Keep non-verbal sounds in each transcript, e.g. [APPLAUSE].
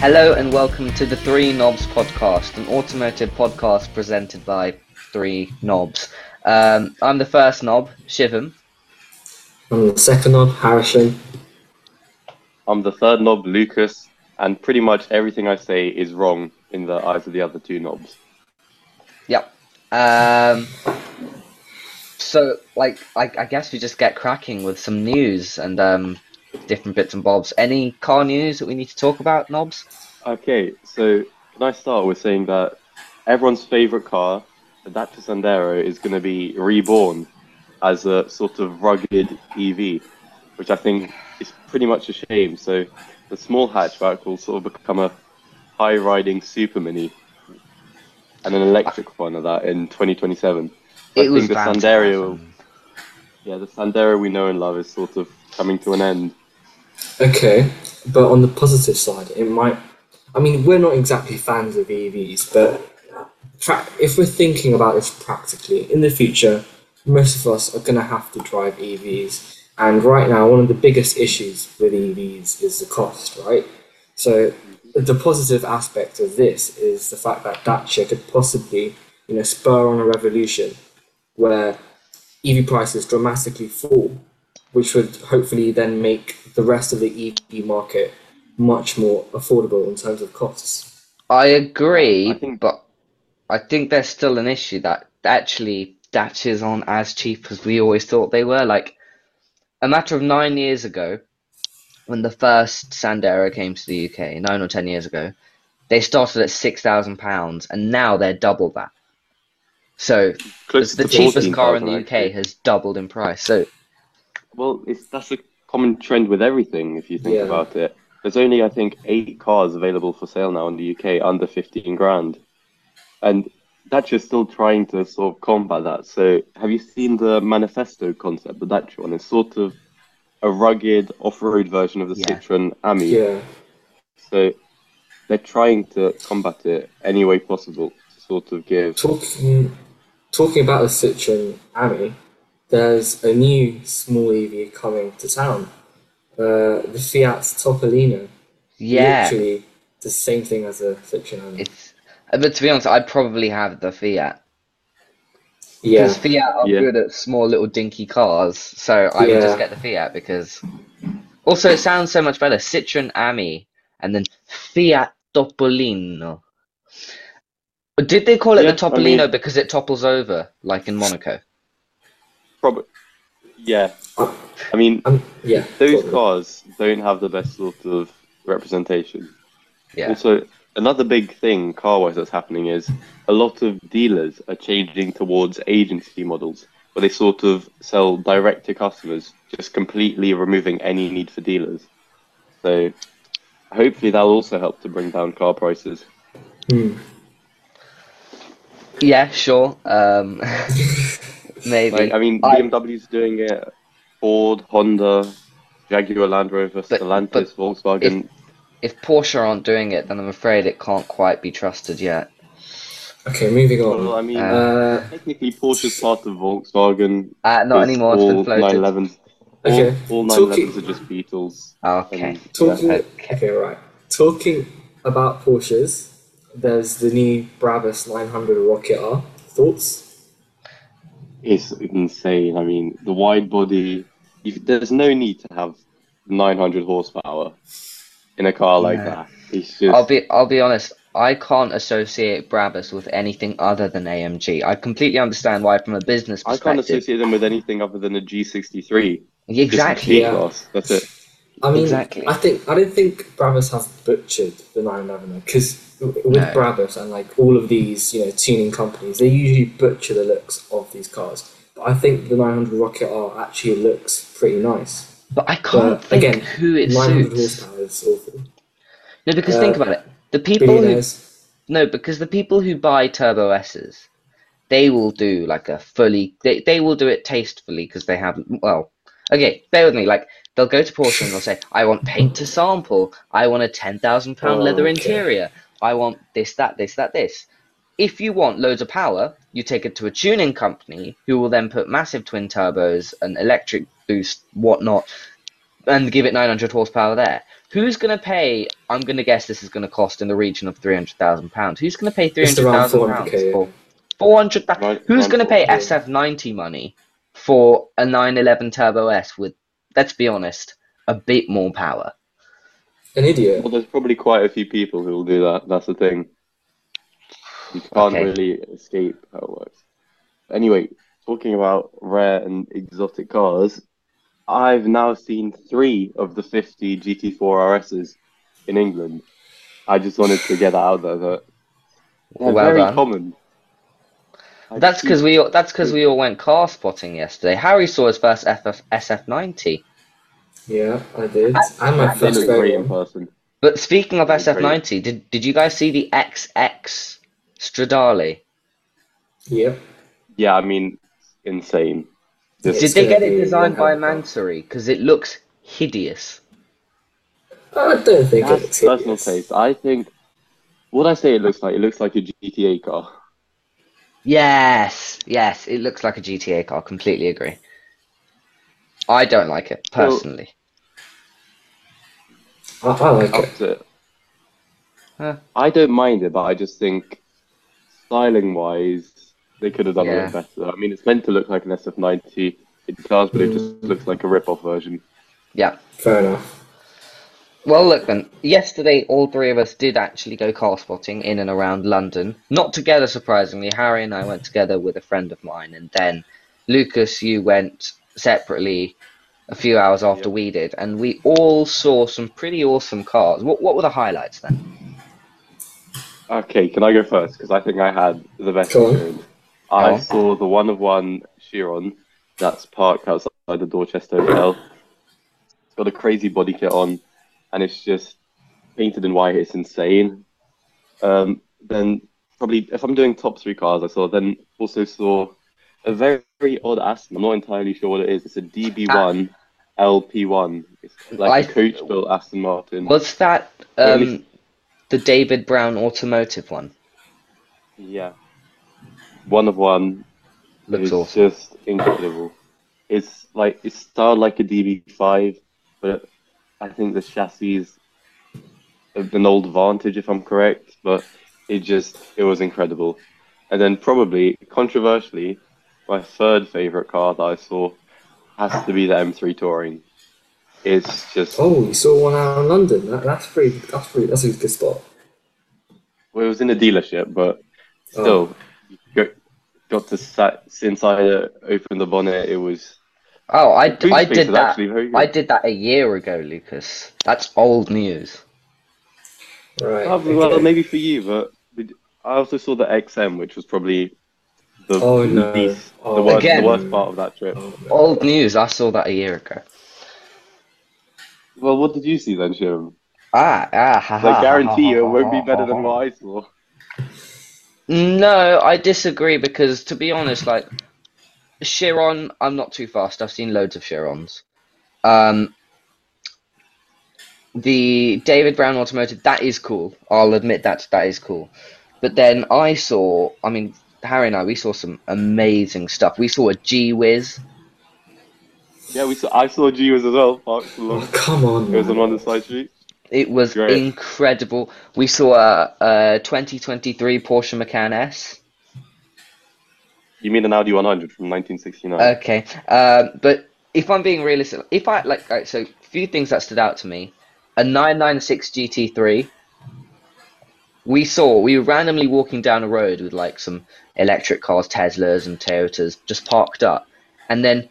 Hello and welcome to the Three Knobs podcast, an automotive podcast presented by Three Knobs. Um, I'm the first knob, Shivam. I'm the second knob, Harrison. I'm the third knob, Lucas, and pretty much everything I say is wrong in the eyes of the other two knobs. Yep. Um, so, like, I, I guess we just get cracking with some news and um, different bits and bobs. Any car news that we need to talk about, knobs? Okay, so can I start with saying that everyone's favorite car, the Dacia Sandero, is going to be reborn as a sort of rugged EV, which I think is pretty much a shame. So the small hatchback will sort of become a high riding super mini and an electric one of that in 2027. I It was think the bound Sandero, yeah, the Sandero we know and love is sort of coming to an end. Okay, but on the positive side, it might. I mean, we're not exactly fans of EVs, but pra- if we're thinking about this practically, in the future, most of us are going to have to drive EVs. And right now, one of the biggest issues with EVs is the cost, right? So the positive aspect of this is the fact that Dacia could possibly, you know, spur on a revolution where EV prices dramatically fall, which would hopefully then make the rest of the EV market much more affordable in terms of costs. I agree, I think- but I think there's still an issue that actually Dacias aren't as cheap as we always thought they were. Like a matter of nine years ago, when the first Sandero came to the UK, nine or ten years ago, they started at six thousand pounds, and now they're double that. So Close the cheapest car in the UK actually. has doubled in price. So Well, it's that's a common trend with everything if you think Yeah. about it. There's only I think eight cars available for sale now in the UK under 15 grand, and Dacia's still trying to sort of combat that. So, have you seen the manifesto concept? The Dacia one It's sort of a rugged off-road version of the Yeah. Citroen Ami. Yeah, So, they're trying to combat it any way possible to sort of give. talking mm, talking about the Citroen Ami, there's a new small EV coming to town. Uh, the Fiat Topolino. yeah, Literally the same thing as a Citroen Ami. it's. uh, But to be honest, I'd probably have the Fiat. Yeah, Because Fiat are Yeah. good at small little dinky cars, so I would just get the Fiat because. Also, it sounds so much better. Citroen Ami and then Fiat Topolino. Did they call it Yeah, the I Topolino mean- because it topples over, like in Monaco? Probably, yeah. I mean, um, yeah. those cars don't have the best sort of representation. Yeah. Also, another big thing car-wise that's happening is a lot of dealers are changing towards agency models, where they sort of sell direct to customers, just completely removing any need for dealers. So, hopefully, that'll also help to bring down car prices. Hmm. Yeah, sure. Um, [LAUGHS] maybe. Like, I mean, I- BMW's doing it, Ford, Honda, Jaguar, Land Rover, But- Stellantis, but Volkswagen. If Porsche aren't doing it, then I'm afraid it can't quite be trusted yet. Okay, moving on. Well, I mean, Uh, technically, Porsche's part of Volkswagen. Uh, not Because anymore, it's been all floated. 911s. Okay, all talking- 911s are just Beetles. Okay. And, talking. yeah. Okay. Okay, right. Talking about Porsches, there's the new Brabus 900 Rocket R. Thoughts? It's insane. I mean, the wide body. If, there's no need to have 900 horsepower in a car like No. that. It's just. I'll be I'll be honest. I can't associate Brabus with anything other than AMG. I completely understand why, from a business I can't associate them with anything other than a G63. Exactly. Yeah. That's it. I mean, Exactly. I think I don't think Brabus have butchered the 911 because with No. Brabus and like all of these you know tuning companies, they usually butcher the looks of these cars. But I think the 900 Rocket R actually looks pretty nice. But I can't But think again, who it 900 suits. horsepower is awful. No, because Uh, think about it. The people who no, because the people who buy Turbo S's, they will do like a fully. They they will do it tastefully because they have well. Okay, bear with me. Like they'll go to Porsche and they'll say, "I want paint to sample. I want a ten thousand pound leather okay. interior. I want this, that, this, that, this." If you want loads of power, you take it to a tuning company who will then put massive twin turbos and electric boost, whatnot, and give it 900 horsepower there. Who's going to pay? I'm going to guess this is going to cost in the region of 300,000 pounds. Who's going to pay 300,000 pounds 400k. for 400? Right, Who's going to pay. SF90 money for a 911 Turbo S with, let's be honest, a bit more power? An idiot. Well, there's probably quite a few people who will do that. That's the thing. You can't Okay. really escape how it works. Anyway, talking about rare and exotic cars, I've now seen three of the 50 GT4 RSs in England. I just wanted to get that out there. That they're Well very done. common. I That's because we all- that's because we all went car spotting yesterday. Harry saw his first FF, SF90. Yeah, I did. And my they first look great in person. But speaking of SF90, did did you guys see the XX Stradale? Yep. Yeah, I mean, insane. Yeah, Just- Did they get it designed by Mansory? Because it looks hideous. I don't think it That's looks personal hideous. taste. I think what I say it looks like. It looks like a GTA car. Yes, yes, it looks like a GTA car. Completely agree. I don't like it Well- personally. I, I like it. it. Huh. I don't mind it, but I just think styling wise, they could have done Yeah. a bit better. I mean, it's meant to look like an SF90. It does, but it Mm. just looks like a rip-off version. Yeah. Fair enough. Well, look then. Yesterday, all three of us did actually go car spotting in and around London. Not together, surprisingly. Harry and I went together with a friend of mine, and then Lucas, you went separately a few hours after Yep. we did, and we all saw some pretty awesome cars. What What were the highlights then? Okay, can I go first? Because I think I had the best Go on. experience. I on. saw the one of one Chiron that's parked outside the Dorchester Hotel. It's got a crazy body kit on, and it's just painted in white. It's insane. Um, then probably if I'm doing top three cars, I saw then also saw a very, very odd Aston. I'm not entirely sure what it is. It's a DB1 LP1. It's like I- a coach built Aston Martin. Was that um, least- the David Brown automotive one? Yeah, one of one. Looks it's awesome. just incredible. It's like it's styled like a DB5, but I think the chassis is an old Vantage, if I'm correct. But it just it was incredible. And then probably controversially, my third favorite car that I saw has to be the M3 Touring. It's just Oh, you saw one out in London. That, that's pretty. That's pretty. That's a good spot. well, it was in a dealership, but Oh. still, you got, got to sat inside it, uh, open the bonnet. It was Oh, I, I did that. actually. I did that a year ago, Lucas. That's old news. Right. Oh, well, okay. maybe for you, but I also saw the XM, which was probably the Oh, no. least, Oh, the, worst, Again. the worst part of that trip. Old news. I saw that a year ago. Well, what did you see then, Shiram? Ah, ah, ha, ha, I guarantee ha, you, it won't be better ha, than ha. what I saw. No, I disagree because to be honest, like Chiron, I'm not too fast. I've seen loads of Chirons. Um, the David Brown Automotive, that is cool. I'll admit that that is cool. But then I saw, I mean, Harry and I, we saw some amazing stuff. We saw a G Wiz. Yeah, we saw. I saw G-Wiz as well. Parked. Oh, come on. It was on man. one of the side streets. It was Great. incredible. We saw a, a 2023 Porsche Macan S. You mean an Audi 100 from 1969? Okay, um, but if I'm being realistic, if I like, right, so few things that stood out to me: a 996 GT3. We saw we were randomly walking down a road with like some electric cars, Teslas and Toyotas, just parked up, and then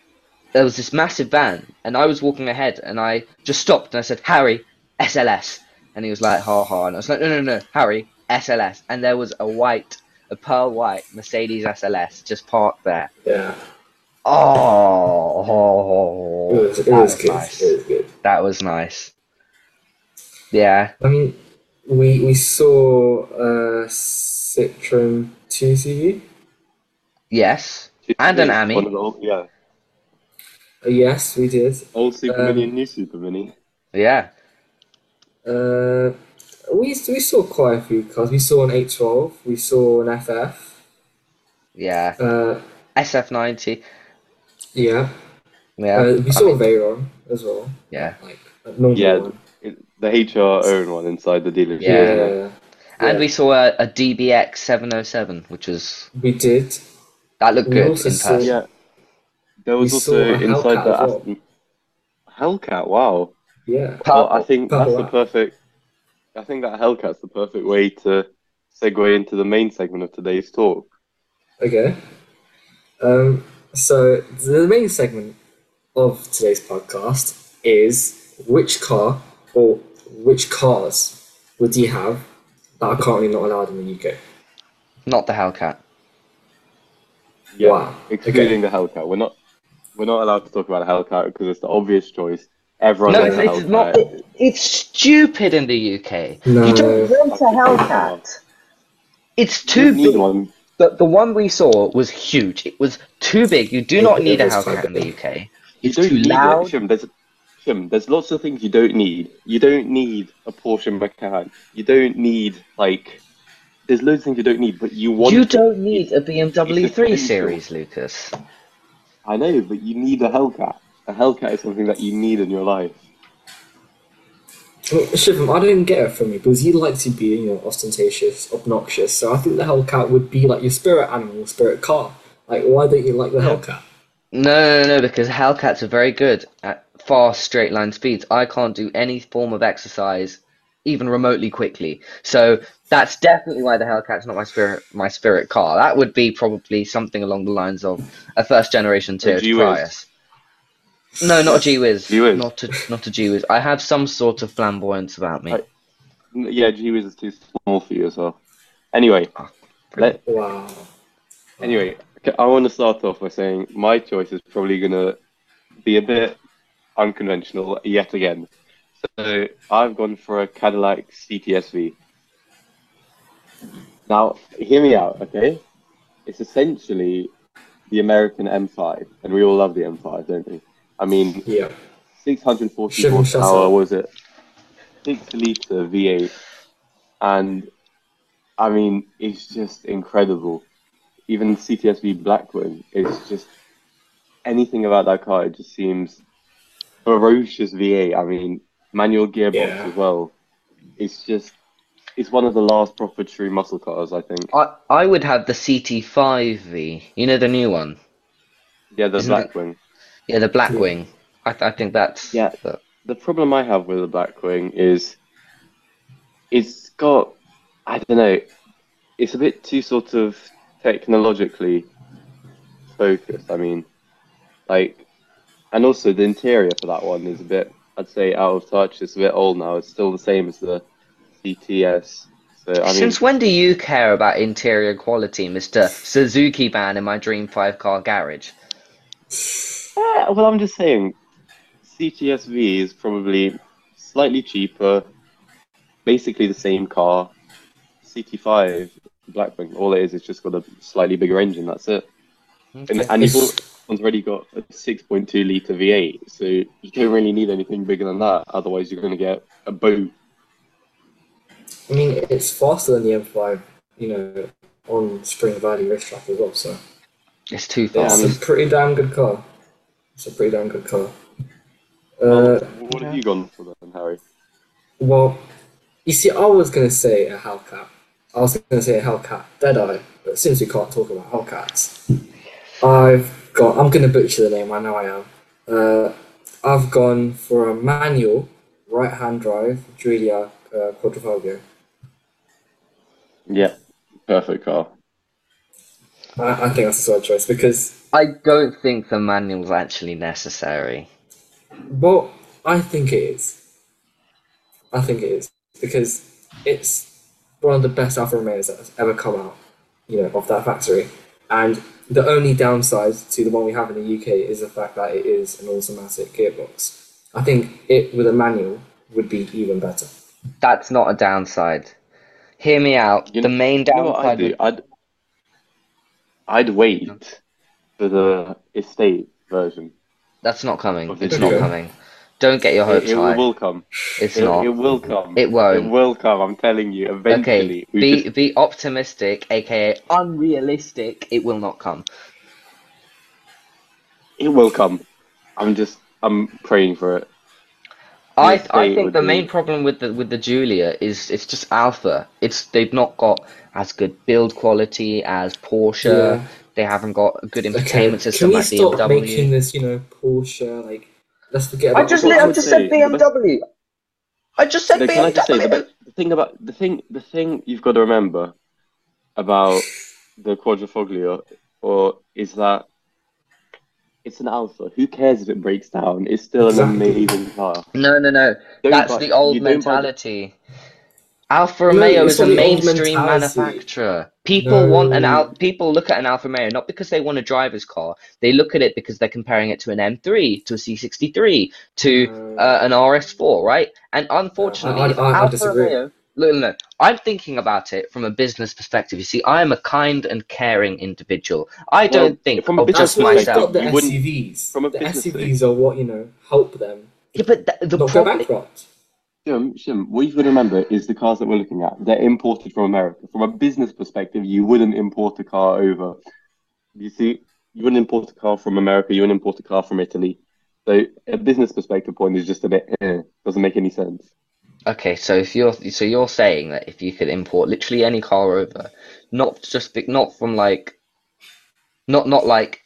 there was this massive van, and I was walking ahead, and I just stopped and I said, "Harry, SLS," and he was like, "Ha ha," and I was like, "No, no, no, Harry, SLS," and there was a white, a pearl white Mercedes SLS just parked there. Yeah. Oh, It was, it that was was good. nice. It was good. That was nice. Yeah, I mean, we we saw uh, Citroen 2CV. yes, and an Ami. One of the old, yeah, Uh, yes, we did. old Super Um, Mini and new Super Mini. yeah, Uh, we we saw quite a few cars. We saw an 812. We saw an FF. yeah. Uh, SF90. yeah. Yeah, Uh, we I saw mean, Veyron as well, yeah, like a normal Yeah, one. It, the HR own one inside the dealership. Yeah. yeah, and we saw a, a DBX 707, which was we did. that looked We good also in saw- person. Yeah. There was We also inside Hellcat the as well. Aston Hellcat. Wow. Yeah, Well, I think Purple that's the perfect. I think that Hellcat's the perfect way to segue into the main segment of today's talk. Okay. Um, so the main segment of today's podcast is which car or which cars would you have that are currently not allowed in the UK? Not the Hellcat. Yeah, Wow. excluding the Hellcat. We're not. We're not allowed to talk about a Hellcat because it's the obvious choice. Everyone No, knows it's, a it's not. It, it's stupid in the UK. No. You don't rent a Hellcat. It's too big. one. The, the one we saw was huge. It was too big. You do It- not it need a Hellcat in the. UK. It's don't too need loud. it. There's, Shim, there's lots of things you don't need. You don't need a Porsche Macan. You don't need like. There's loads of things you don't need, but you want. You don't need a BMW 3. Series, Lucas. I know, but you need a Hellcat. A Hellcat is something that you need in your life. Well, Shivam, I don't get it from you because you like to be, you know, ostentatious, obnoxious. So I think the Hellcat would be like your spirit animal, spirit car. Like, why don't you like the Hellcat? No, no, no, because Hellcats are very good at fast straight line speeds. I can't do any form of exercise even remotely quickly. So that's definitely why the Hellcat's not my spirit my spirit car. That would be probably something along the lines of a first generation Toyota Prius. No, not a G-Wiz. G-Wiz. Not a not a G-Wiz. I have some sort of flamboyance about me. I- Yeah, G-Wiz is too small for you as well. Anyway, ah, let, Wow. anyway, I want to start off by saying my choice is probably going to be a bit unconventional yet again. So I've gone for a Cadillac CTSV. Now, hear me out, okay? It's essentially the American M5, and we all love the M5, don't we? I mean, Yeah. 640 Shouldn't horsepower, was it? 6 litre V8. And I mean, it's just incredible. Even CTSV Blackwing is just anything about that car, it just seems ferocious V8. I mean, manual gearbox Yeah. as well. It's just, it's one of the last proper true muscle cars, I think. I I would have the CT5V. You know the new one. Yeah, the Isn't it- Blackwing. Yeah, the Blackwing. I th- I think that's Yeah. the- the problem I have with the Blackwing is it's got I don't know, it's a bit too sort of technologically focused. I mean, like, and also the interior for that one is a bit, I'd say, out of touch. It's a bit old now. It's still the same as the CTS. So I mean, Since when do you care about interior quality, Mr. Suzuki ban in my Dream 5 car garage? Well, I'm just saying, CTSV is probably slightly cheaper, basically the same car. CT5 Blackwing, all it is is just got a slightly bigger engine. That's it. And, and al- one's already got a 6.2 liter V8, so you don't really need anything bigger than that. Otherwise, you're going to get a boat. I mean, it's faster than the M5, you know, on Spring Valley racetrack as well. So It's too Yeah, it's a pretty damn good car. It's a pretty damn good car. Uh, what have you gone for then, Harry? well, you see, I was gonna say a Hellcat. I was gonna say a Hellcat Deadeye, but since we can't talk about Hellcats, I've got. I'm gonna butcher the name. I know I am. Uh, I've gone for a manual right-hand drive Giulia uh, Quadrifoglio. Yeah, perfect car. I, I think that's a solid choice because I don't think the manual's actually necessary. Well, I think it is. I think it is because it's one of the best Alfa Romeos that has ever come out, you know, of that factory. And the only downside to the one we have in the UK is the fact that it is an automatic gearbox. I think it with a manual would be even better. That's not a downside. Hear me out. You the know- main You know I'd downside. do? I'd I'd wait for the estate version. That's not coming. It's not coming. Don't get your hopes It, it high. will come. It's It, not. it will come. It won't. It will come. I'm telling you. Eventually, Okay, be just- be optimistic, aka unrealistic. It will not come. it will come. I'm just I'm praying for it. I Yes, I think the be- main problem with the with the Giulia is it's just Alfa. It's they've not got as good build quality as Porsche. Yeah. They haven't got a good Okay, entertainment can system we like stop BMW. making this, you know, Porsche? Like, let's forget I just li- I I just said BMW. I just said No, can I just say the, BMW. the thing about the thing the thing you've got to remember about the Quadrifoglio or is that it's an Alfa. Who cares if it breaks down? It's still an Exactly. amazing car. No, no, no. Don't That's buy- the old you don't buy the- mentality. Alfa Romeo it's is a not the old mainstream manufacturer. People want an Al people look at an Alfa Romeo not because they want a driver's car. They look at it because they're comparing it to an M3, to a C63, to Uh, uh, an RS4, right? And unfortunately, I- I- if I- I Alfa disagree. Romeo, look, look, I'm thinking about it from a business perspective. You see, I am a kind and caring individual. I Well, don't think from a of business just That's why you've myself. got the You wouldn't- SUVs. from a the business SUVs are what you know help them Yeah, but the, the not go problem. Shim, Shim, what you've got to remember is the cars that we're looking at, they're imported from America. From a business perspective, you wouldn't import a car over. You see, you wouldn't import a car from America, you wouldn't import a car from Italy. So a business perspective point is just a bit, eh, doesn't make any sense. Okay, so if you're so you're saying that if you could import literally any car over, not just not from like, not not like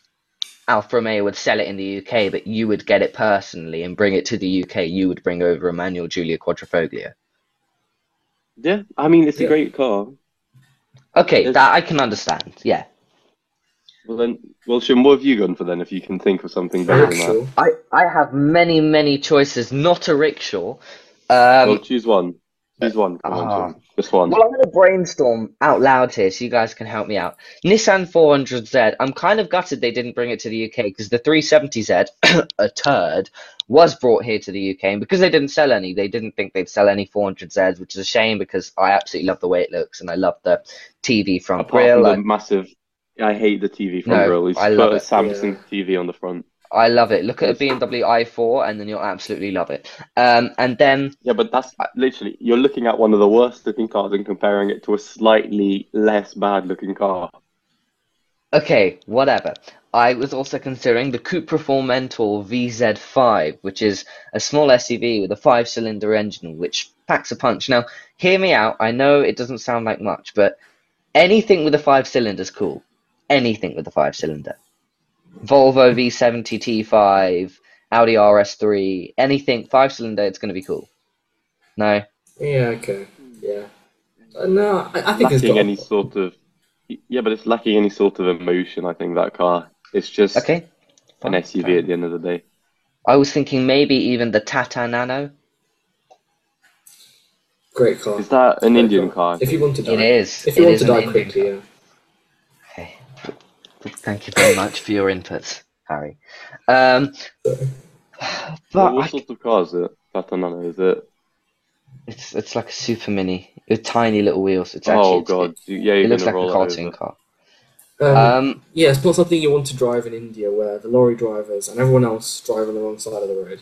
Alfa Romeo would sell it in the UK, but you would get it personally and bring it to the UK. You would bring over a manual Giulia Quadrifoglio. Yeah, I mean, it's a great car. Okay, Yes. that I can understand. Yeah, Well, then, well, Shim, what have you gone for then if you can think of something better than that? I I have many many choices. Not a rickshaw. Well, Um, choose one. Choose one. Come on, ah. Just one. Well, I'm going to brainstorm out loud here so you guys can help me out. Nissan 400Z, I'm kind of gutted they didn't bring it to the UK because the 370Z, [COUGHS] a turd, was brought here to the UK. And because they didn't sell any, they didn't think they'd sell any 400Zs, which is a shame because I absolutely love the way it looks and I love the TV front Apart grille. from I, the massive, I hate the TV front No, grille. It's I put love a it. Samsung TV on the front. I love it. Look at a BMW i4 and then you'll absolutely love it. Um, and then Yeah, but that's literally you're looking at one of the worst looking cars and comparing it to a slightly less bad looking car. Okay, whatever. I was also considering the Cupra Formentor VZ5, which is a small SUV with a five-cylinder engine, which packs a punch. Now, hear me out. I know it doesn't sound like much, but anything with a five-cylinder is cool. Anything with a five-cylinder. Volvo V70 T5, Audi RS3, anything five-cylinder, it's going to be cool. No? Yeah. Okay. Yeah. Uh, no, I, I think it's lacking got. any sort of yeah, but it's lacking any sort of emotion. I think that car. It's just Okay. an SUV fine. at the end of the day. I was thinking maybe even the Tata Nano. Great car. Is that an Great Indian car? If you want to die. It is. If you It want to die quickly, car. yeah. Okay. Thank you very much for your input, Harry. Um, So, but what I, sort of car is it? Tata Nano, is it? it's it's like a super mini with tiny little wheels. It's actually oh it's- god, yeah, it, you're it looks gonna like a roll it cartoon over. car. um, Um, yeah, it's not something you want to drive in India, where the lorry drivers and everyone else drive on the wrong side of the road,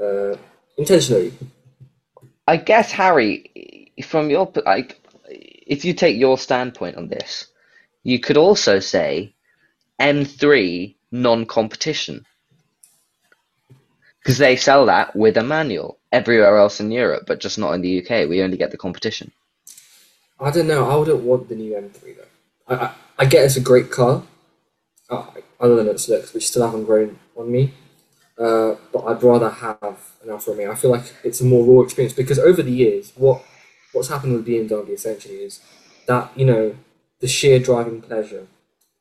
uh, intentionally. I guess Harry, from your like, if you take your standpoint on this, you could also say M3 non-competition because they sell that with a manual everywhere else in Europe, but just not in the UK. We only get the competition. I don't know. I wouldn't want the new M3 though. I I, I get it's a great car, uh, other than its looks, which still haven't grown on me. Uh, but I'd rather have an Alfa Romeo. I feel like it's a more raw experience because over the years, what what's happened with BMW essentially is that you know the sheer driving pleasure,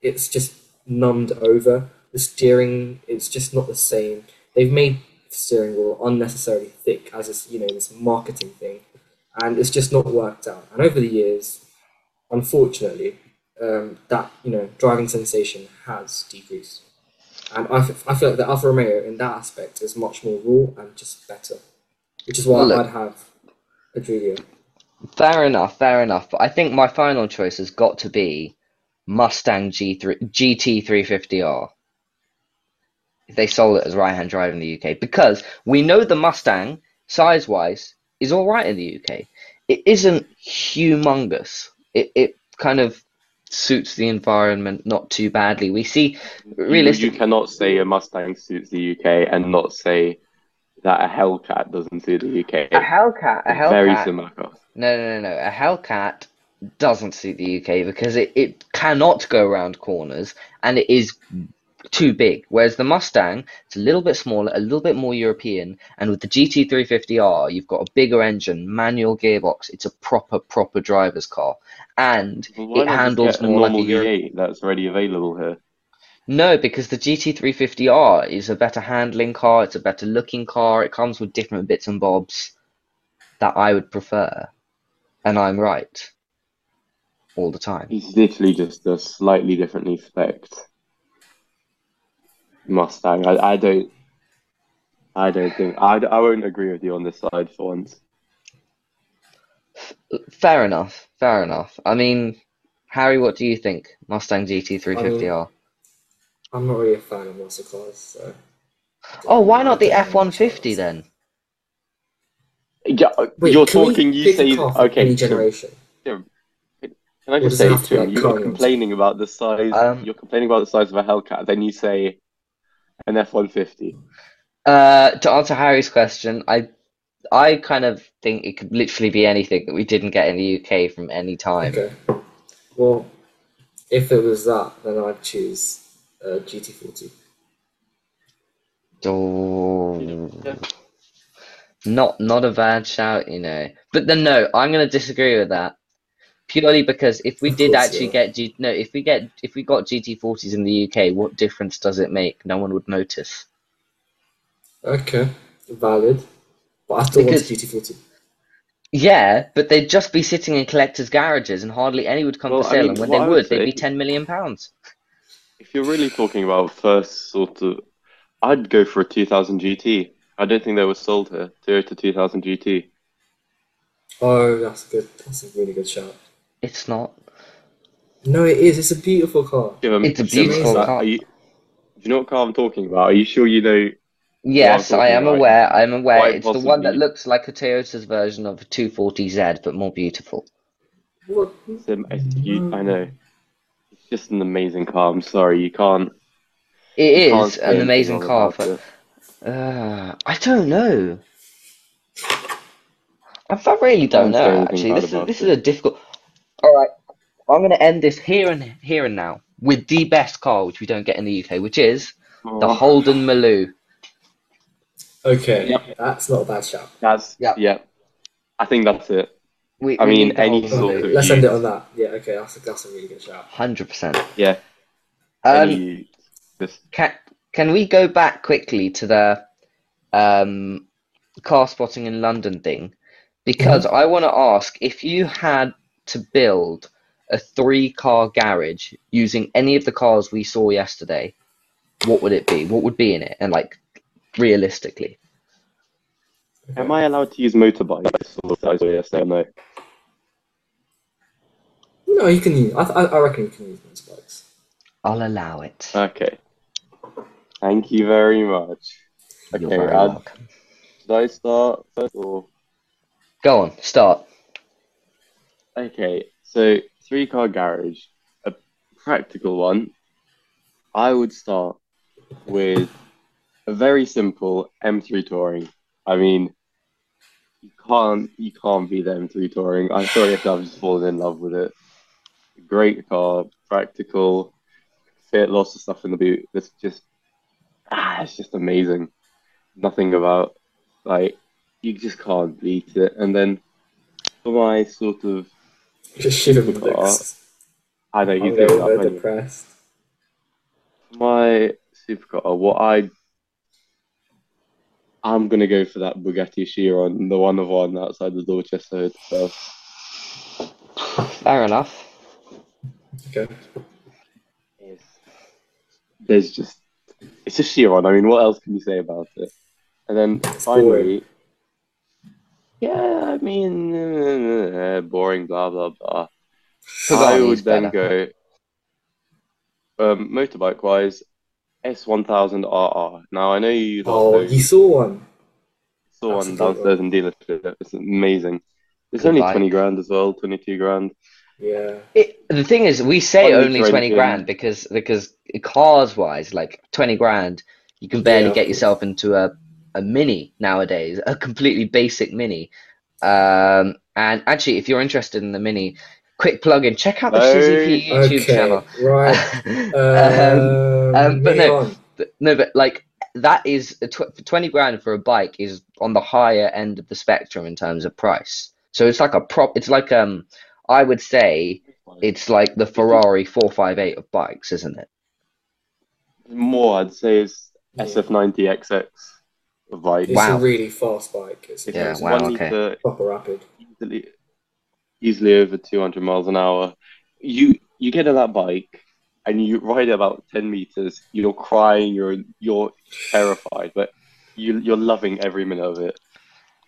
it's just numbed over. The steering, it's just not the same. They've made the steering wheel unnecessarily thick as this, you know, this marketing thing, and it's just not worked out. And over the years, unfortunately, um, that you know driving sensation has decreased. And I, f- I feel like the Alfa Romeo in that aspect is much more raw and just better, which is why Well, I'd have a Giulia. Fair enough, fair enough. But I think my final choice has got to be Mustang G3 GT350R. If they sold it as right-hand drive in the UK, because we know the Mustang size-wise is all right in the UK. It isn't humongous. It it kind of suits the environment not too badly. We see realistically. you cannot say a Mustang suits the UK and not say that a Hellcat doesn't suit the UK. A Hellcat, a They're very Hellcat. similar. No, no, no, no. A Hellcat doesn't suit the UK because it, it cannot go around corners and it is too big. Whereas the Mustang, it's a little bit smaller, a little bit more European, and with the GT350R, you've got a bigger engine, manual gearbox. It's a proper, proper driver's car, and Well, it handles more like a Euro. V8 that's already available here? No, because the GT350R is a better handling car, it's a better looking car, it comes with different bits and bobs that I would prefer. And I'm right. All the time. It's literally just a slightly differently spec'd Mustang. I, I don't. I don't think I, I won't agree with you on this side for once. Fair enough, fair enough. I mean, Harry, what do you think? Mustang GT350R. Um, I'm not really a fan of muscle cars, so. Oh, why not the I don't know much F-150 then? Yeah, uh, Wait, you're talking. You pick say okay. any Tim, generation. Tim, can I just say, have to be you're complaining about the size. Um, you're complaining about the size of a Hellcat. Then you say an F-150. Uh, to answer Harry's question, I I kind of think it could literally be anything that we didn't get in the UK from any time. Okay. Well, if it was that, then I'd choose uh, GT40. Oh, Yeah. not not a bad shout, you know. But then no, I'm gonna disagree with that. Purely because if we Of did actually yeah. get G no, if we get if we got GT40s in the UK, what difference does it make? No one would notice. Okay, valid. But I still Because- want GT40. Yeah, but they'd just be sitting in collectors' garages and hardly any would come Well, for I sale. mean, and when they I would would, they'd be 10 million pounds. If you're really talking about first sort of, I'd go for a 2000 GT. I don't think they were sold here. Toyota 2000 GT. Oh, that's good. That's a really good shout. It's not. No, it is. It's a beautiful car. Give 'em- It's a beautiful car. Are you, do you know what car I'm talking about? Are you sure you know? Yes, I am about. aware. I'm aware. Quite It's the one that looks like a Toyota's version of a 240Z, but more beautiful. What? It's a- it's- you- I know. It's just an amazing car. I'm sorry, you can't. It you can't an amazing car, about but uh, I don't know. I I really don't know. Actually, this is this it. is a difficult. All right, I'm going to end this here and here and now with the best car, which we don't get in the UK, which is the Oh, Holden Maloo. Okay, Yep. that's not a bad shout. That's Yeah. yeah. I think that's it. We, I we mean, any sort of- Let's you- end it on that. Yeah, okay, that's a, that's a really good shout. Hundred percent. Yeah. Um, Any, just can can we go back quickly to the um car spotting in London thing? Because I want to ask if you had to build a three car garage using any of the cars we saw yesterday, what would it be? What would be in it? And like realistically. Am I allowed to use motorbikes or size or yes or no? No, you can use. I, I, I reckon you can use motorbikes. I'll allow it. Okay. Thank you very much. You're Okay, very uh, welcome. should I start first or? Go on, start. Okay, so three car garage, a practical one. I would start with a very simple M3 Touring. I mean, you can't you can't beat the M3 Touring. I'm sorry if I've just fallen in love with it. Great car, practical, fit lots of stuff in the boot. It's just ah, it's just amazing. Nothing about like you just can't beat it. And then for my sort of Just shiver with Car. looks. I know I'm he's very, going up very anyway. depressed. My supercar, what I I'm gonna go for that Bugatti Chiron, the one of one outside the Dorchester Hotel. Uh, Fair enough. Okay. Yes. there's just it's a Chiron. I mean, what else can you say about it? And then finally, yeah, I mean, uh, [LAUGHS] boring, blah blah blah. So I Pagani would then better. go um, motorbike wise, S1000 RR. Now I know you Oh, know you saw one. saw That's one downstairs in dealership. It's amazing. It's only Good 20 grand as well, 22 grand. Yeah. It, the thing is, we say Only only 20 grand because because cars wise, like 20 grand, you can barely Yeah, get yourself into a, a mini nowadays, a completely basic mini. Um, and actually, if you're interested in the mini, quick plug in, check out the Hey. Suzuki YouTube Okay. channel. Right. [LAUGHS] Um, Um, um, but no. but- no, but like that is a tw 20 grand for a bike is on the higher end of the spectrum in terms of price. So it's like a prop, it's like, um, I would say it's like the Ferrari 458 of bikes, isn't it? More, I'd say, is Yeah. SF90XX of like It's Wow. a really fast bike. It's It Yeah, goes wow, one okay. litre, proper rapid. easily, easily over 200 miles an hour. You you get on that bike and you ride about 10 meters. You're crying. You're you're terrified, but you you're loving every minute of it.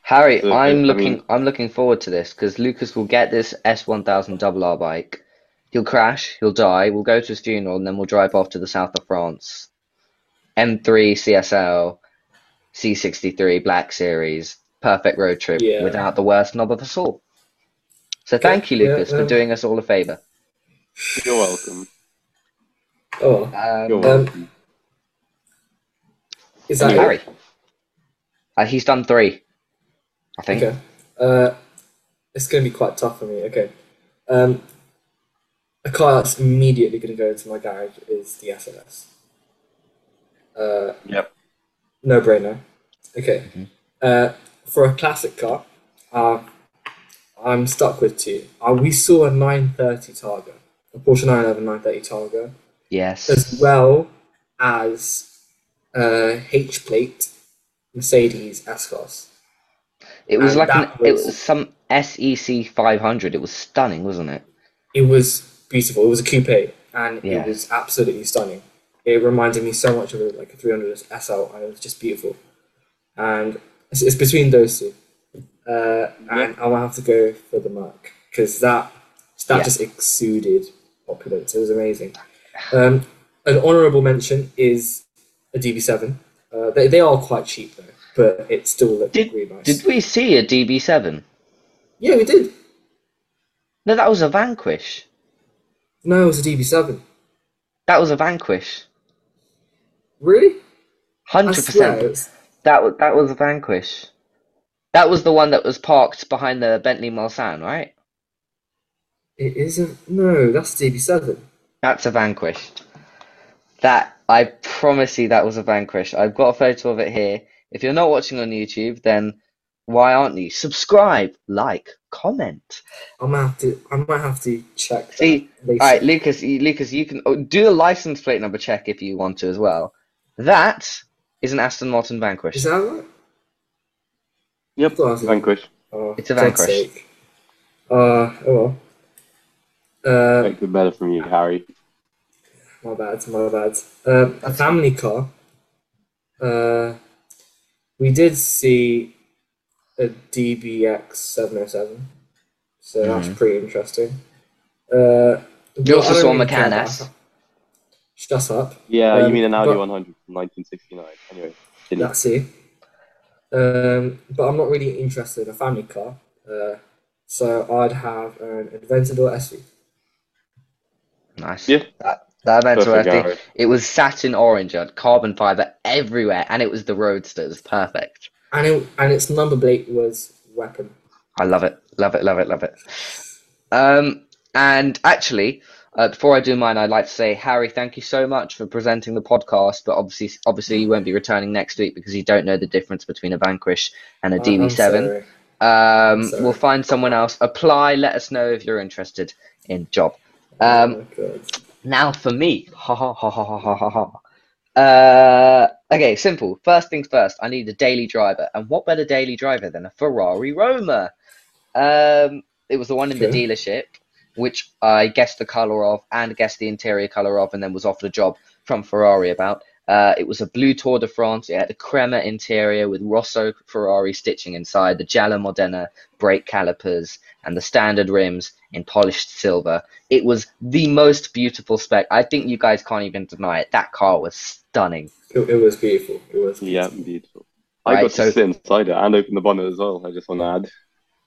Harry, So, I'm I looking mean- I'm looking forward to this because Lucas will get this S1000 double R bike. He'll crash, he'll die, we'll go to his funeral, and then we'll drive off to the south of France. M3 CSL, C63 Black Series, perfect road trip Yeah. without the worst knob of us all. So thank you, Yeah, Lucas, for um, doing us all a favor. You're welcome. Oh, You're Um, is that Harry, it? uh, he's done three, I think. Okay. Uh, it's going to be quite tough for me. Okay. Um, a car that's immediately going to go into my garage is the SLS. Uh, Yep. No brainer. Okay. Mhm. Uh, for a classic car, uh, I'm stuck with two. Uh, we saw a 930 Targa, a Porsche 911 930 Targa, Yes. as well as a H plate Mercedes S Class. It was and like an, that it was- was some SEC 500. It was stunning, wasn't it? It was beautiful. It was a coupe, and Yeah. it was absolutely stunning. It reminded me so much of a, like a 300 SL, and it was just beautiful. And it's, it's between those two, uh, and I will have to go for the Merc because that that Yeah. just exuded opulence. It was amazing. Um, an honourable mention is a DB7. Uh, they they are quite cheap though, but it still looked Did- really nice. Did we see a DB7? yeah, we did. No, that was a Vanquish. No, it was a DB7. That was a Vanquish. Really? Hundred percent. That was that was a Vanquish. That was the one that was parked behind the Bentley Mulsanne, right? It isn't. No, that's DB7. That's a Vanquish. That I promise you, that was a Vanquish. I've got a photo of it here. If you're not watching on YouTube, then why aren't you? Subscribe, like, comment. I might have to. I might have to check. See. All right, Lucas, Lucas, you can oh, do a license plate number check if you want to as well. That is an Aston Martin Vanquish. Is that right? Yep. I thought it was a- Vanquish. Oh, It's a Vanquish. sake. Uh, oh well. Uh, Expected better from you, Harry. my bad, my bad. Um, a family car. Uh, we did see a DBX 707, so that's Mhm. pretty interesting. Uh, You also saw really Macan care S. about- Shut up. Yeah, Um, you mean an Audi but- 100 from 1969. Anyway, continue. That's it. Um, but I'm not really interested in a family car, uh, so I'd have an Aventador SV. Nice. Yeah. That, that Aventador Perfect, FD. Harry. It was satin orange, it had carbon fiber everywhere, and it was the Roadsters. Perfect. And, it, and its number plate was Weapon. I love it. Love it. Love it. Love it. Um, and actually, uh, before I do mine, I'd like to say, Harry, thank you so much for presenting the podcast. But obviously, obviously, you won't be returning next week because you don't know the difference between a Vanquish and a I- I'm DB7. Um, we'll find someone else. Apply. Let us know if you're interested in job. oh Um, God. now for me. Ha ha ha ha ha ha ha. Uh, okay, simple. First things first. I need a daily driver, and what better daily driver than a Ferrari Roma? Um, it was the one in the dealership, which I guessed the color of and guessed the interior color of, and then was offered a job from Ferrari about. Uh, it was a blue Tour de France. It had a crema interior with Rosso Ferrari stitching inside, the Giallo Modena brake calipers, and the standard rims in polished silver. It was the most beautiful spec. I think you guys can't even deny it. That car was stunning. It, it was beautiful. It was Yeah, beautiful. beautiful. I Right, got so- to sit inside it and open the bonnet as well. I just want to add.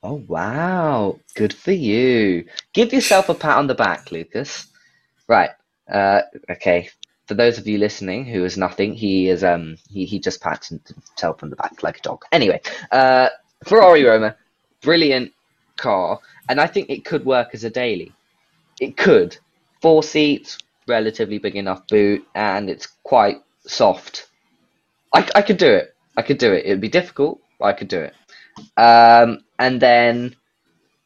Oh wow, good for you. Give yourself a pat on the back, Lucas. Right. Uh, okay. For those of you listening who is nothing, he is um he, he just pats himself on the back like a dog. Anyway, uh, Ferrari Roma, brilliant car, and I think it could work as a daily. It could. Four seats, relatively big enough boot, and it's quite soft. I, I could do it. I could do it. It'd be difficult, but I could do it. Um, and then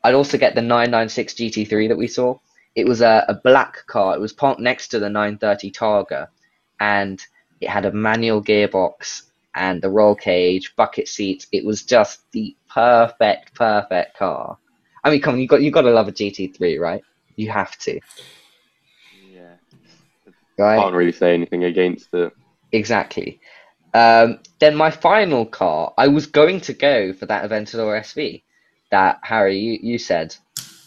I'd also get the 996 GT3 that we saw. It was a, a black car. It was parked next to the 930 Targa, and it had a manual gearbox and the roll cage, bucket seats. It was just the perfect, perfect car. I mean, come on, you got you got to love a GT3, right? You have to, Yeah. right? Can't really say anything against it. Exactly. Um, then my final car, I was going to go for that Aventador SV that Harry you, you said,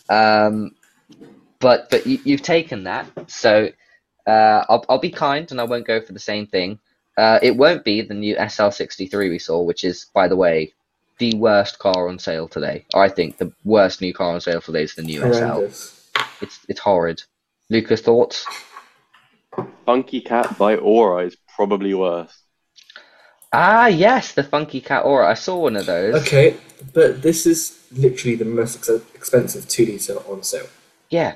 um, but but you, you've taken that, so uh, I'll I'll be kind and I won't go for the same thing. Uh, it won't be the new SL63 we saw, which is, by the way, the worst car on sale today. I think the worst new car on sale today is the new SL. It's it's horrid. Lucas, thoughts? Funky Cat by Ora is probably worse. Ah, yes, the Funky Cat Ora. I saw one of those. Okay, but this is literally the most ex- expensive two liter on sale. Yeah.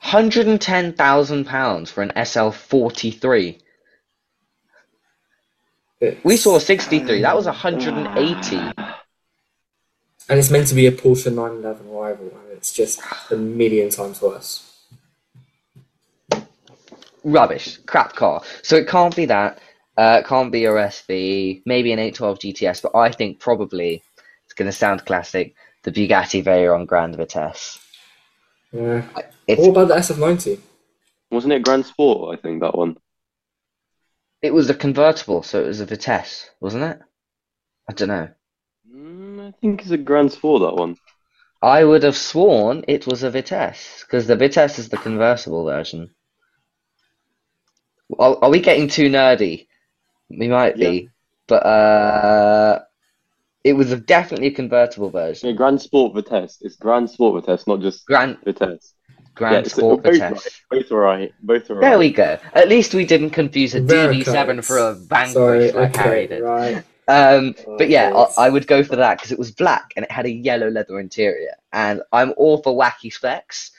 Hundred and ten thousand pounds for an SL forty three. It's- We saw a sixty three. That was hundred and eighty. and it's meant to be a Porsche 911 rival, and it's just a million times worse. Rubbish. Crap car. So it can't be that. Uh, can't be a SV. Maybe an eight twelve GTS. But I think probably it's going to sound classic. The Bugatti Veyron Grand Vitesse. Yeah. It's What about the SF90? Wasn't it Grand Sport? I think that one. it was a convertible, so it was a Vitesse, wasn't it? I don't know. Mm, I think it's a Grand Sport. That one. I would have sworn it was a Vitesse because the Vitesse is the convertible version. Are, are we getting too nerdy? We might be, but uh, it was a, definitely a convertible Yeah, version. Grand Sport Vitesse. It's Grand Sport Vitesse, not just Grand Vitesse. Grand yeah, so Sport both Vitesse. Right. Both are right. Both are right. There we go. At least we didn't confuse a Very DB7 for a Vanquish Sorry, like Harry did. right. Um, but yeah, I, I would go for that because it was black and it had a yellow leather interior, and I'm all for wacky specs.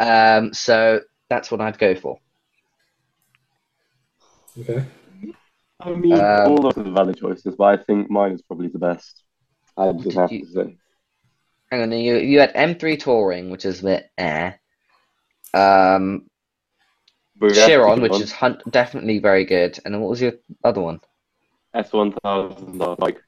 Um, so that's what I'd go for. Okay. I mean, Um, all of them are valid choices, but I think mine is probably the best. I just have to say. Hang on, you you had M3 Touring, which is a bit eh. Um, But we have to Chiron, which on. is hun- definitely very good, and then what was your other one? S1000 like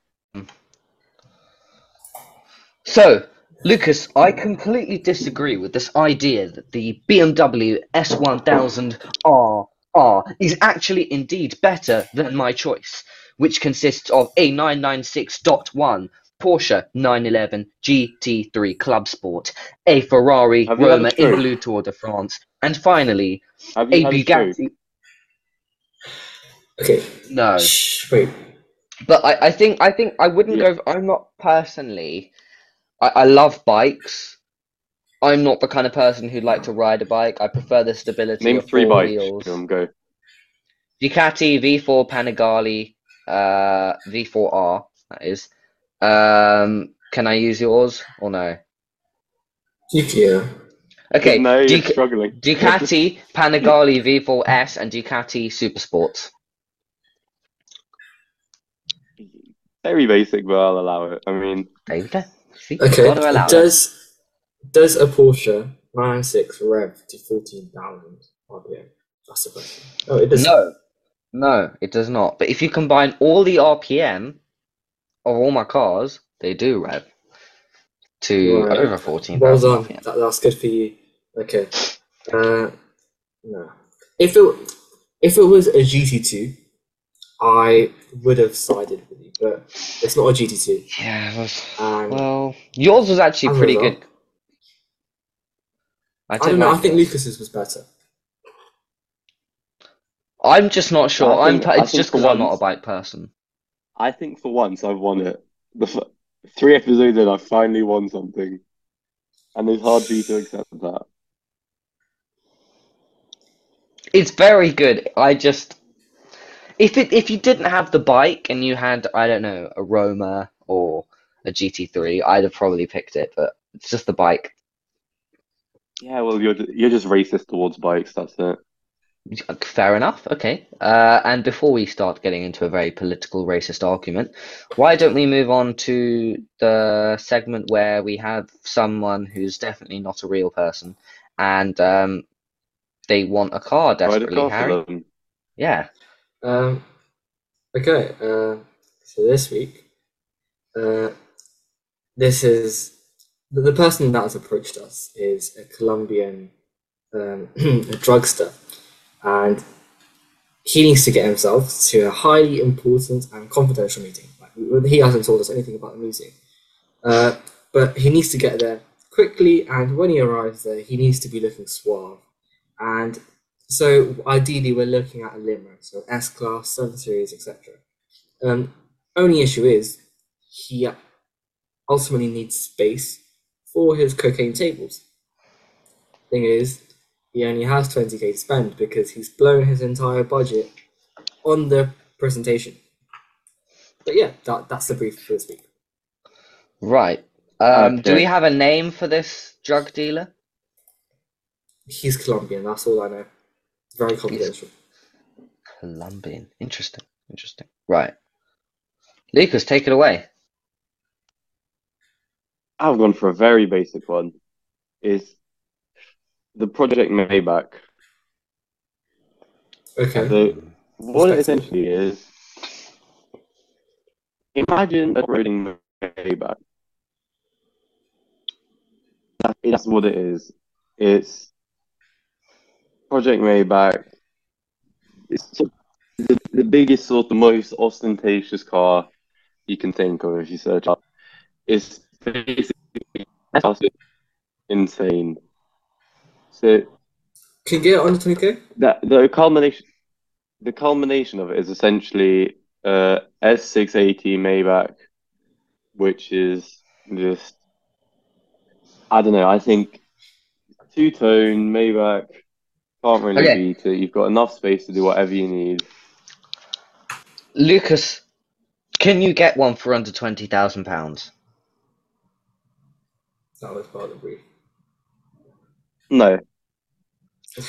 So, Lucas, I completely disagree with this idea that the BMW S1000R R is actually indeed better than my choice, which consists of a 996.1 Porsche 911 GT3 Club Sport, a Ferrari Have you had a Roma in? Blu Tour de France, and finally a you had? Bugatti. Okay. No, Shh, wait. but I, I think I think I wouldn't Yeah. go. I'm not personally. I, I love bikes. I'm not the kind of person who'd like to ride a bike. I prefer the stability Name of three four bikes. wheels. Um, go. Ducati V4 Panigale, uh, V4R. That is. Um, can I use yours or no? Yeah. Okay, no, you're Duc- struggling. Ducati Panigale V4S and Ducati Supersports. Very basic, but I'll allow it. I mean, There you go. See, Okay. gotta allow it. Does does a Porsche 996 rev to 14,000 RPM? That's the question. Oh, it does. No, no, it does not. But if you combine all the RPM of all my cars, they do rev to Right. over 14,000 Well done. RPM. That, that's good for you. Okay. Uh, no. If it if it was a GT2, I would have sided with you, but it's not a GT2. Yeah, it was, And well, yours was actually pretty good. I don't don't know. I think yours. Lucas's was better. I'm just not sure. I I'm. think- It's just because I'm not a bike person. I think for once I've won it. The f- three episodes in, I finally won something, and it's hard for you to accept that. It's very good. I just if it if you didn't have the bike and you had I don't know a Roma or a GT3, I'd have probably picked it. But it's just the bike. Yeah, well, you're you're just racist towards bikes. That's it. Fair enough. Okay. Uh, and before we start getting into a very political racist argument, why don't we move on to the segment where we have someone who's definitely not a real person and um, they want a car Ride a desperately, car Harry? for them. Yeah. Um, okay, uh, so this week, uh, this is the, the person that has approached us is a Colombian um, [CLEARS THROAT] drugster, and he needs to get himself to a highly important and confidential meeting. Like, he hasn't told us anything about the meeting, uh, but he needs to get there quickly, and when he arrives there, he needs to be looking suave. And so ideally, we're looking at a limo, so S class, seven series, etc. Um, only issue is he ultimately needs space for his cocaine tables. Thing is, he only has 20k to spend because he's blown his entire budget on the presentation. But yeah, that, that's the brief for this week. Right. Um, do we have a name for this drug dealer? He's Colombian, that's all I know. Very confidential. Colombian. Interesting. Interesting. Right. Lucas, take it away. I've gone for a very basic one. Is the Project Maybach. Okay. So what it essentially is, imagine a rolling Maybach. That, that's what it is. It's Project Maybach. It's the, the biggest, sort of most ostentatious car you can think of if you search up. It's basically insane. So Can you get it under 20k? that the culmination the culmination of it is essentially uh S680 Maybach, which is just I don't know, I think two tone Maybach can't really Okay. beat it. You've got enough space to do whatever you need. Lucas, can you get one for under twenty thousand pounds? That was part of the brief. No.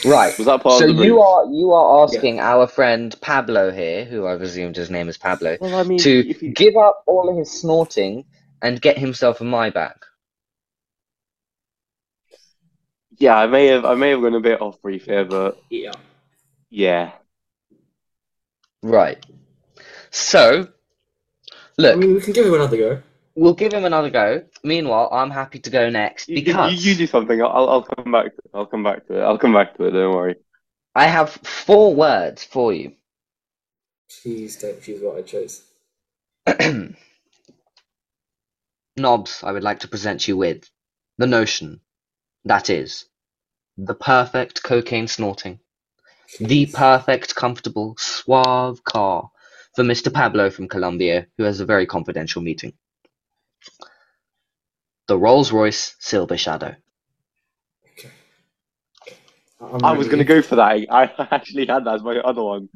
Right. Was that part So of the you brief? are you are asking our friend Pablo here, who I've assumed his name is Pablo, Well I mean to you give up all of his snorting and get himself a Maybach. Yeah, I may have I may have gone a bit off brief here, but Yeah. yeah. Right. So, look. I look, mean, we can give him another go. We'll give him another go. Meanwhile, I'm happy to go next You, you, because you do something. I'll I'll come back to I'll come back to it. I'll come back to it, don't worry. I have four words for you. Please don't choose what I chose. [CLEARS THROAT] Knobs, I would like to present you with the notion that is the perfect cocaine snorting, the perfect, comfortable, suave car for Mr. Pablo from Colombia, who has a very confidential meeting. The Rolls Royce Silver Shadow. Okay. I'm I was gonna go for that. I actually had that as my other one.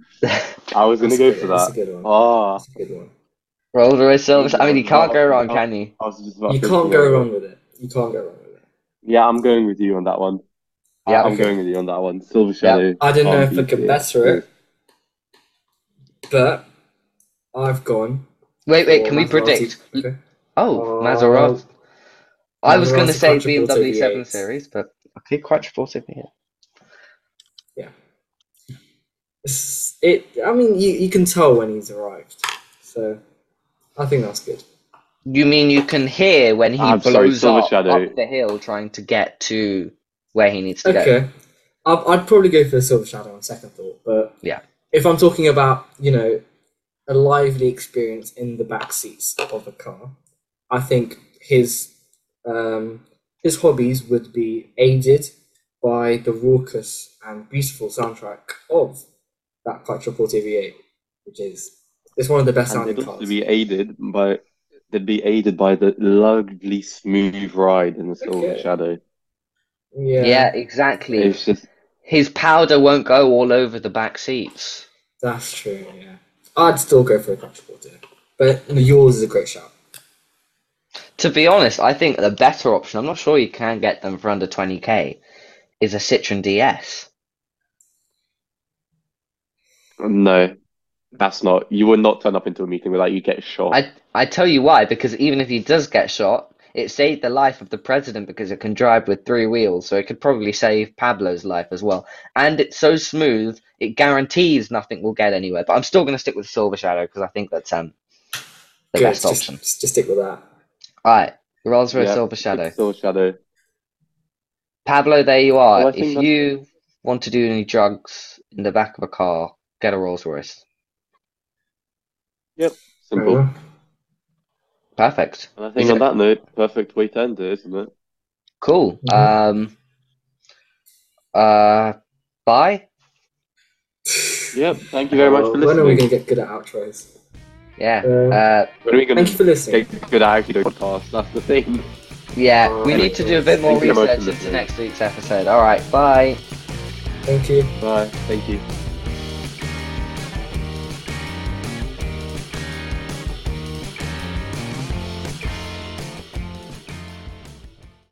I was gonna go good, for That's a that. good one. Ah, That's a good one. Rolls Royce Silver I mean, you can't go wrong, can you? I was just about You can't go wrong with it. You can't go wrong with it. Yeah, I'm going with you on that one. Yeah. I'm Okay. going with you on that one. Silver Shadow. I don't know if I beat can it. better it, but I've gone. Wait, wait, can we predict? Okay. Oh, Uh, Maserati. I was going to say BMW 7 V8. Series, but okay, Quattroporte V8. It's- It. I mean, you, you can tell when he's arrived, so I think that's good. You mean you can hear when he I'm blows Silver up, up the hill trying to get to where he needs to go? Okay, I'd, I'd probably go for the Silver Shadow on second thought, but Yeah. if I'm talking about you know a lively experience in the back seats of a car, I think his um, his hobbies would be aided by the raucous and beautiful soundtrack of that Quattroporte V8, which is it's one of the best And sounding it'd cars. also be aided by they'd be aided by the lovely smooth ride in the Silver Okay. Shadow. Yeah, Yeah, exactly. It's just His powder won't go all over the back seats. that's true. Yeah, I'd still go for a crunchable too, but yours is a great shout. To be honest, I think the better option, I'm not sure you can get them for under 20k, is a Citroen DS. no, that's not. You would not turn up into a meeting without you get shot. I I tell you why, because even if he does get shot, it saved the life of the president because it can drive with three wheels, so it could probably save Pablo's life as well. And it's so smooth, it guarantees nothing will get anywhere. But I'm still going to stick with Silver Shadow because I think that's um the Good, best just, option. Just, just stick with that. All right, Rolls Royce Yeah, Silver Shadow. Silver Shadow. Pablo, there you are. Well, I think if that's- you want to do any drugs in the back of a car, get a Rolls Royce. Yep, Simple. enough. Perfect. And I think Is on it- that note, perfect way to end it, isn't it? Cool. Mhm. Um. Uh. Bye. Yep. Thank you very much Uh, for listening. When are we going to get good at outros? Yeah. Uh, Uh. When are we going Thank you for to listening. get good at podcast? That's the thing. Yeah. Uh, We need to do a bit more thank you very much for research into next week's episode. All right. Bye. Thank you. Bye. Thank you.